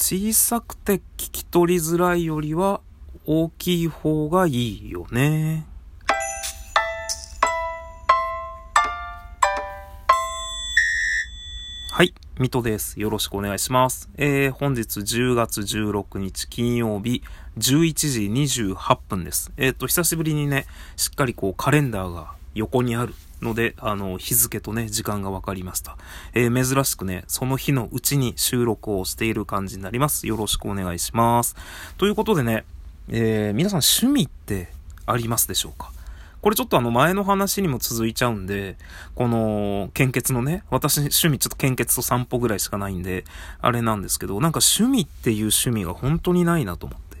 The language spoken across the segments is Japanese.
小さくて聞き取りづらいよりは大きい方がいいよね。はい、水戸です。よろしくお願いします。えー、本日10月16日金曜日11時28分です。えっ、ー、と、久しぶりにね、しっかりこうカレンダーが横にあるので、あの、日付とね、時間が分かりました。えー、珍しくね、その日のうちに収録をしている感じになります。よろしくお願いします。ということでね、えー、皆さん趣味ってありますでしょうか？これちょっとあの前の話にも続いちゃうんで、この献血のね、私趣味ちょっと献血と散歩ぐらいしかないんで、あれなんですけど、なんか趣味っていう趣味が本当にないなと思って。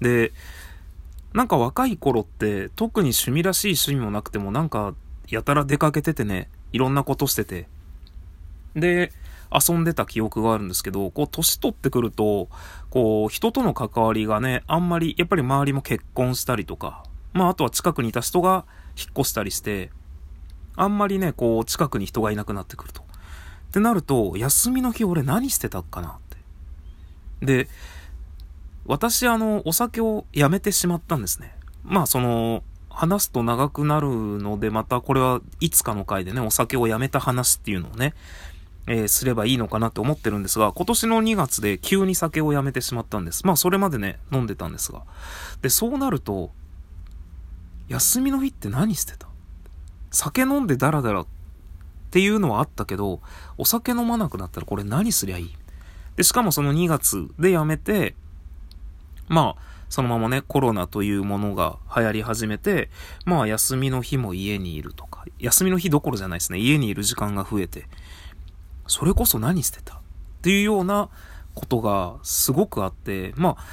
で、なんか若い頃って特に趣味らしい趣味もなくてもなんかやたら出かけててね、いろんなことしてて。で、遊んでた記憶があるんですけど、こう、年取ってくると、こう、人との関わりがね、あんまり、やっぱり周りも結婚したりとか、まあ、あとは近くにいた人が引っ越したりして、あんまりね、こう、近くに人がいなくなってくると。ってなると、休みの日俺何してたかなって。で、私、あの、お酒をやめてしまったんですね。まあ、その、話すと長くなるので、またこれはいつかの回でね、お酒をやめた話っていうのをね、えー、すればいいのかなって思ってるんですが、今年の2月で急に酒をやめてしまったんです。まあそれまでね、飲んでたんですが。で、そうなると、休みの日って何してた？酒飲んでダラダラっていうのはあったけど、お酒飲まなくなったらこれ何すりゃいい？で、しかもその2月でやめて、まあ、そのままね、コロナというものが流行り始めて、まあ休みの日も家にいるとか、休みの日どころじゃないですね、家にいる時間が増えて、それこそ何してた？っていうようなことがすごくあって、まあ、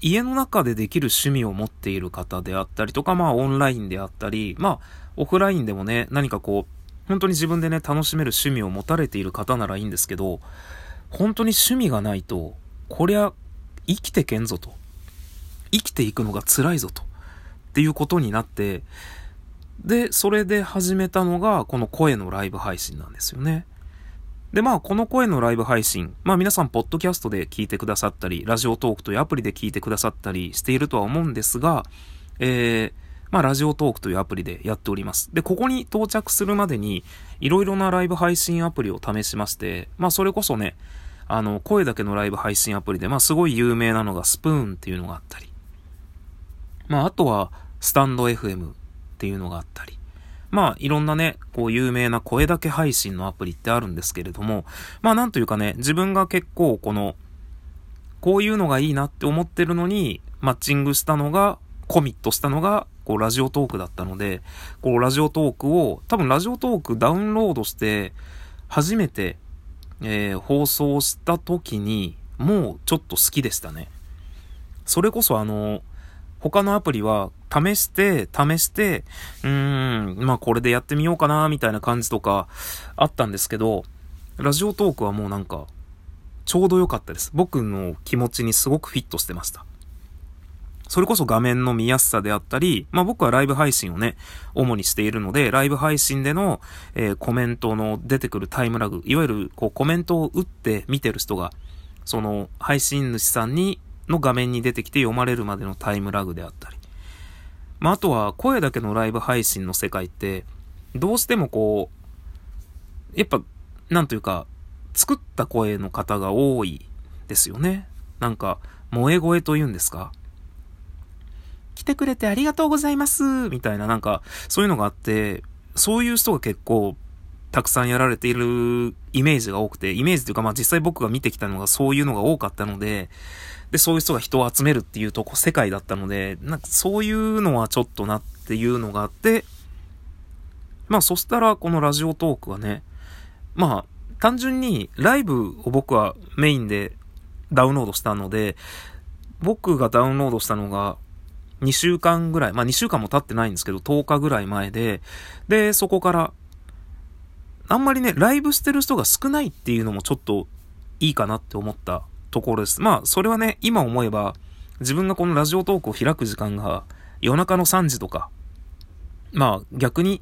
家の中でできる趣味を持っている方であったりとか、まあオンラインであったり、まあオフラインでもね、何かこう、本当に自分でね、楽しめる趣味を持たれている方ならいいんですけど、本当に趣味がないと、こりゃ生きてけんぞと。生きていくのが辛いぞと。っていうことになって、で、それで始めたのが、この声のライブ配信なんですよね。で、まあ、この声のライブ配信、まあ皆さん、ポッドキャストで聞いてくださったり、ラジオトークというアプリで聞いてくださったりしているとは思うんですが、えー、まあ、ラジオトークというアプリでやっております。で、ここに到着するまでに、いろいろなライブ配信アプリを試しまして、まあ、それこそね、あの、声だけのライブ配信アプリで、まあ、すごい有名なのがスプーンっていうのがあったり、まあ、あとは、スタンド FM っていうのがあったり、まあ、いろんなね、こう、有名な声だけ配信のアプリってあるんですけれども、まあ、なんというかね、自分が結構、この、こういうのがいいなって思ってるのに、マッチングしたのが、コミットしたのが、こう、ラジオトークだったので、こう、ラジオトークを、多分ラジオトークダウンロードして、初めて、えー、放送した時に、もうちょっと好きでしたね。それこそあの、他のアプリは試して、試して、うーん、まあこれでやってみようかな、みたいな感じとかあったんですけど、ラジオトークはもうなんか、ちょうど良かったです。僕の気持ちにすごくフィットしてました。それこそ画面の見やすさであったり、まあ僕はライブ配信をね、主にしているので、ライブ配信での、えー、コメントの出てくるタイムラグ、いわゆるこうコメントを打って見てる人が、その配信主さんにの画面に出てきて読まれるまでのタイムラグであったり。まあ、あとは声だけのライブ配信の世界って、どうしてもこう、やっぱ、なんというか、作った声の方が多いですよね。なんか、萌え声と言うんですか来てくれてありがとうございますみたいななんか、そういうのがあって、そういう人が結構、たくさんやられているイメージが多くて、イメージというかまあ実際僕が見てきたのがそういうのが多かったので、で、そういう人が人を集めるっていうとこ、世界だったので、なんかそういうのはちょっとなっていうのがあって、まあそしたらこのラジオトークはね、まあ単純にライブを僕はメインでダウンロードしたので、僕がダウンロードしたのが2週間ぐらい、まあ2週間も経ってないんですけど、10日ぐらい前で、で、そこから、あんまりね、ライブしてる人が少ないっていうのもちょっといいかなって思ったところです。まあ、それはね、今思えば、自分がこのラジオトークを開く時間が夜中の3時とか、まあ逆に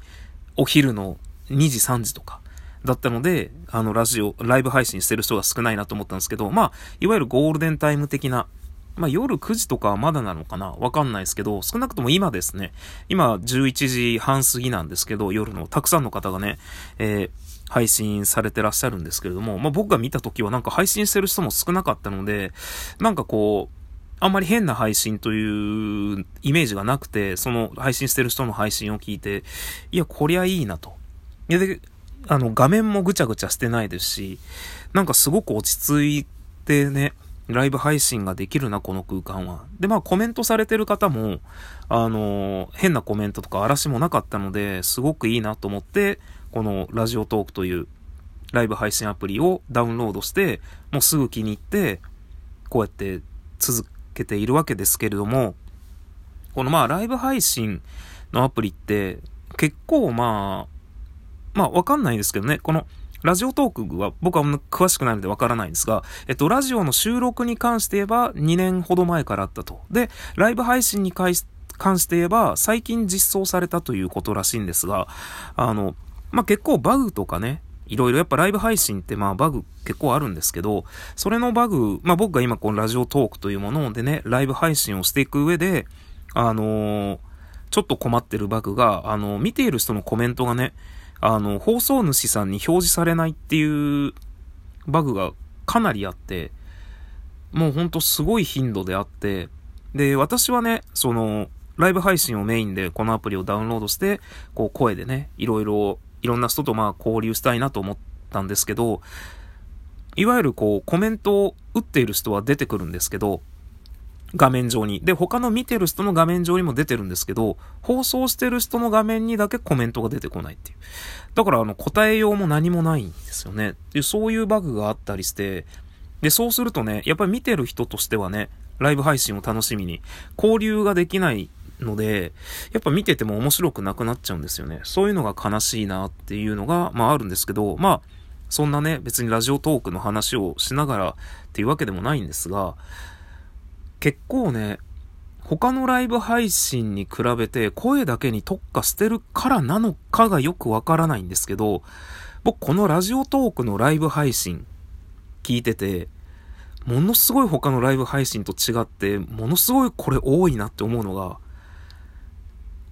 お昼の2時3時とか、だったので、あの、ラジオ、ライブ配信してる人が少ないなと思ったんですけど、まあ、いわゆるゴールデンタイム的な、まあ、夜9時とかはまだなのかなわかんないですけど、少なくとも今ですね、今11時半過ぎなんですけど、夜のたくさんの方がね、えー、配信されてらっしゃるんですけれども、まあ、僕が見た時はなんか配信してる人も少なかったので、なんかこう、あんまり変な配信というイメージがなくて、その配信してる人の配信を聞いて、いや、こりゃいいなと。で、あの、画面もぐちゃぐちゃしてないですし、なんかすごく落ち着いてね、ライブ配信ができるな、この空間は。で、まあコメントされてる方も、あの、変なコメントとか嵐もなかったので、すごくいいなと思って、このラジオトークというライブ配信アプリをダウンロードして、もうすぐ気に入って、こうやって続けているわけですけれども、このまあライブ配信のアプリって結構まあ、まあわかんないですけどね、このラジオトークは僕は詳しくないのでわからないんですが、えっと、ラジオの収録に関して言えば2年ほど前からあったと。で、ライブ配信に関して言えば最近実装されたということらしいんですが、あの、まあ、結構バグとかね、いろいろやっぱライブ配信ってまあバグ結構あるんですけど、それのバグ、まあ僕が今このラジオトークというものでね、ライブ配信をしていく上で、あのー、ちょっと困ってるバグが、あのー、見ている人のコメントがね、あの、放送主さんに表示されないっていうバグがかなりあって、もうほんとすごい頻度であって、で、私はね、その、ライブ配信をメインでこのアプリをダウンロードして、こう声でね、いろいろ、いろんな人とまあ交流したいなと思ったんですけど、いわゆるこうコメントを打っている人は出てくるんですけど、画面上に。で、他の見てる人の画面上にも出てるんですけど、放送してる人の画面にだけコメントが出てこないっていう。だから、あの、答えようも何もないんですよね。で、そういうバグがあったりして、で、そうするとね、やっぱり見てる人としてはね、ライブ配信を楽しみに、交流ができないので、やっぱ見てても面白くなくなっちゃうんですよね。そういうのが悲しいなっていうのが、まああるんですけど、まあ、そんなね、別にラジオトークの話をしながらっていうわけでもないんですが、結構ね、他のライブ配信に比べて声だけに特化してるからなのかがよくわからないんですけど、僕このラジオトークのライブ配信聞いてて、ものすごい他のライブ配信と違って、ものすごいこれ多いなって思うのが、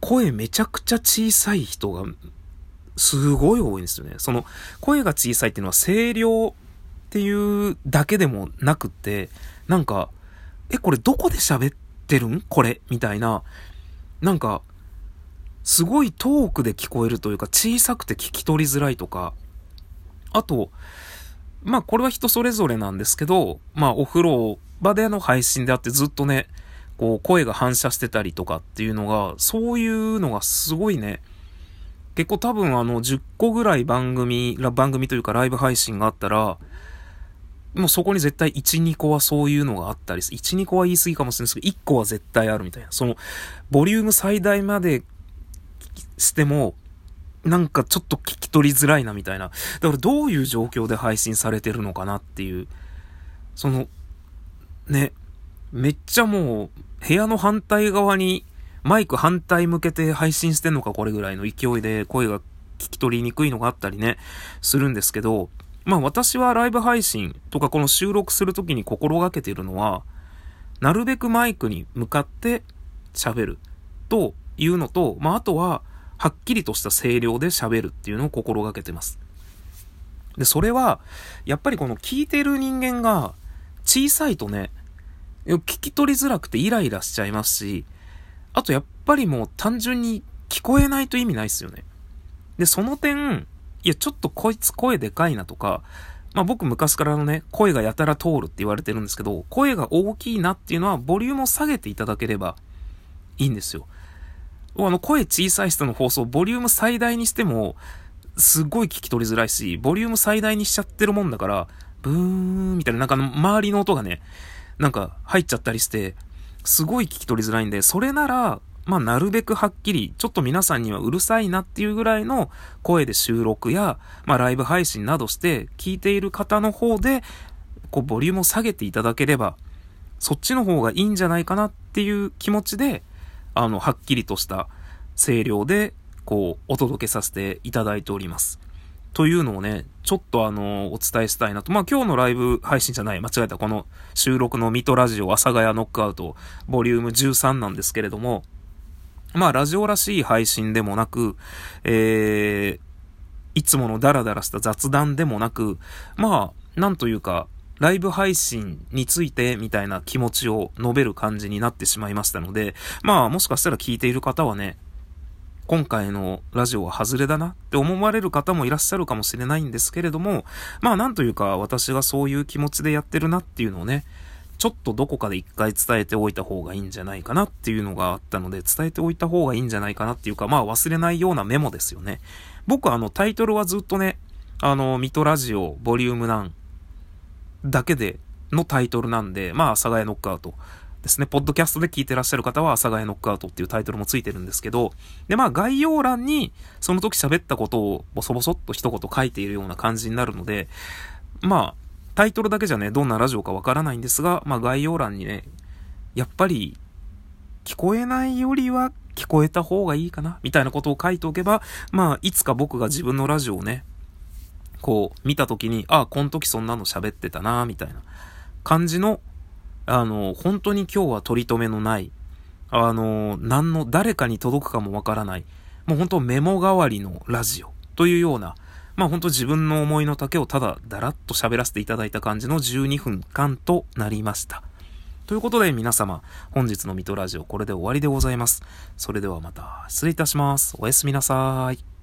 声めちゃくちゃ小さい人がすごい多いんですよね。その声が小さいっていうのは声量っていうだけでもなくって、なんか、え、これどこで喋ってるん？これ？みたいな、なんか、すごい遠くで聞こえるというか、小さくて聞き取りづらいとか、あと、まあこれは人それぞれなんですけど、まあお風呂場での配信であってずっとね、こう声が反射してたりとかっていうのが、そういうのがすごいね、結構多分あの10個ぐらい番組、番組というかライブ配信があったら、もうそこに絶対1、2個はそういうのがあったりする。1、2個は言い過ぎかもしれないですけど、1個は絶対あるみたいな。その、ボリューム最大までしても、なんかちょっと聞き取りづらいなみたいな。だからどういう状況で配信されてるのかなっていう。その、ね、めっちゃもう、部屋の反対側にマイク反対向けて配信してんのかこれぐらいの勢いで声が聞き取りにくいのがあったりね、するんですけど、まあ私はライブ配信とかこの収録するときに心がけているのは、なるべくマイクに向かって喋るというのと、まああとは、はっきりとした声量で喋るっていうのを心がけてます。で、それは、やっぱりこの聞いてる人間が小さいとね、聞き取りづらくてイライラしちゃいますし、あとやっぱりもう単純に聞こえないと意味ないっすよね。で、その点、いや、ちょっとこいつ声でかいなとか、まあ僕昔からのね、声がやたら通るって言われてるんですけど、声が大きいなっていうのは、ボリュームを下げていただければいいんですよ。あの、声小さい人の放送、ボリューム最大にしても、すっごい聞き取りづらいし、ボリューム最大にしちゃってるもんだから、ブーンみたいな、なんか周りの音がね、なんか入っちゃったりして、すごい聞き取りづらいんで、それなら、まあ、なるべくはっきり、ちょっと皆さんにはうるさいなっていうぐらいの声で収録や、まあ、ライブ配信などして聞いている方の方で、こう、ボリュームを下げていただければ、そっちの方がいいんじゃないかなっていう気持ちで、あの、はっきりとした声量で、こう、お届けさせていただいております。というのをね、ちょっとあの、お伝えしたいなと。まあ今日のライブ配信じゃない、間違えた。この収録のミトラジオ、阿佐ヶ谷ノックアウト、ボリューム13なんですけれども、まあラジオらしい配信でもなく、えー、いつものダラダラした雑談でもなく、まあ、なんというか、ライブ配信についてみたいな気持ちを述べる感じになってしまいましたので、まあもしかしたら聞いている方はね、今回のラジオは外れだなって思われる方もいらっしゃるかもしれないんですけれども、まあなんというか私がそういう気持ちでやってるなっていうのをね、ちょっとどこかで一回伝えておいた方がいいんじゃないかなっていうのがあったので、伝えておいた方がいいんじゃないかなっていうか、まあ忘れないようなメモですよね。僕はあのタイトルはずっとね、あの、ミトラジオボリューム9だけでのタイトルなんで、まあ、阿佐ヶ谷ノックアウトですね。ポッドキャストで聞いてらっしゃる方は、阿佐ヶ谷ノックアウトっていうタイトルもついてるんですけど、で、まあ、概要欄に、その時喋ったことをボソボソっと一言書いているような感じになるので、まあ、タイトルだけじゃね、どんなラジオかわからないんですが、まあ、概要欄にね、やっぱり、聞こえないよりは聞こえた方がいいかな、みたいなことを書いておけば、まあ、いつか僕が自分のラジオをね、こう、見たときに、ああ、この時そんなの喋ってたな、みたいな感じの、あの、本当に今日は取り留めのない、あの、何の、誰かに届くかもわからない、もう本当メモ代わりのラジオというような、まあ本当自分の思いの丈をただだらっと喋らせていただいた感じの12分間となりました。ということで皆様、本日のミトラジオこれで終わりでございます。それではまた失礼いたします。おやすみなさい。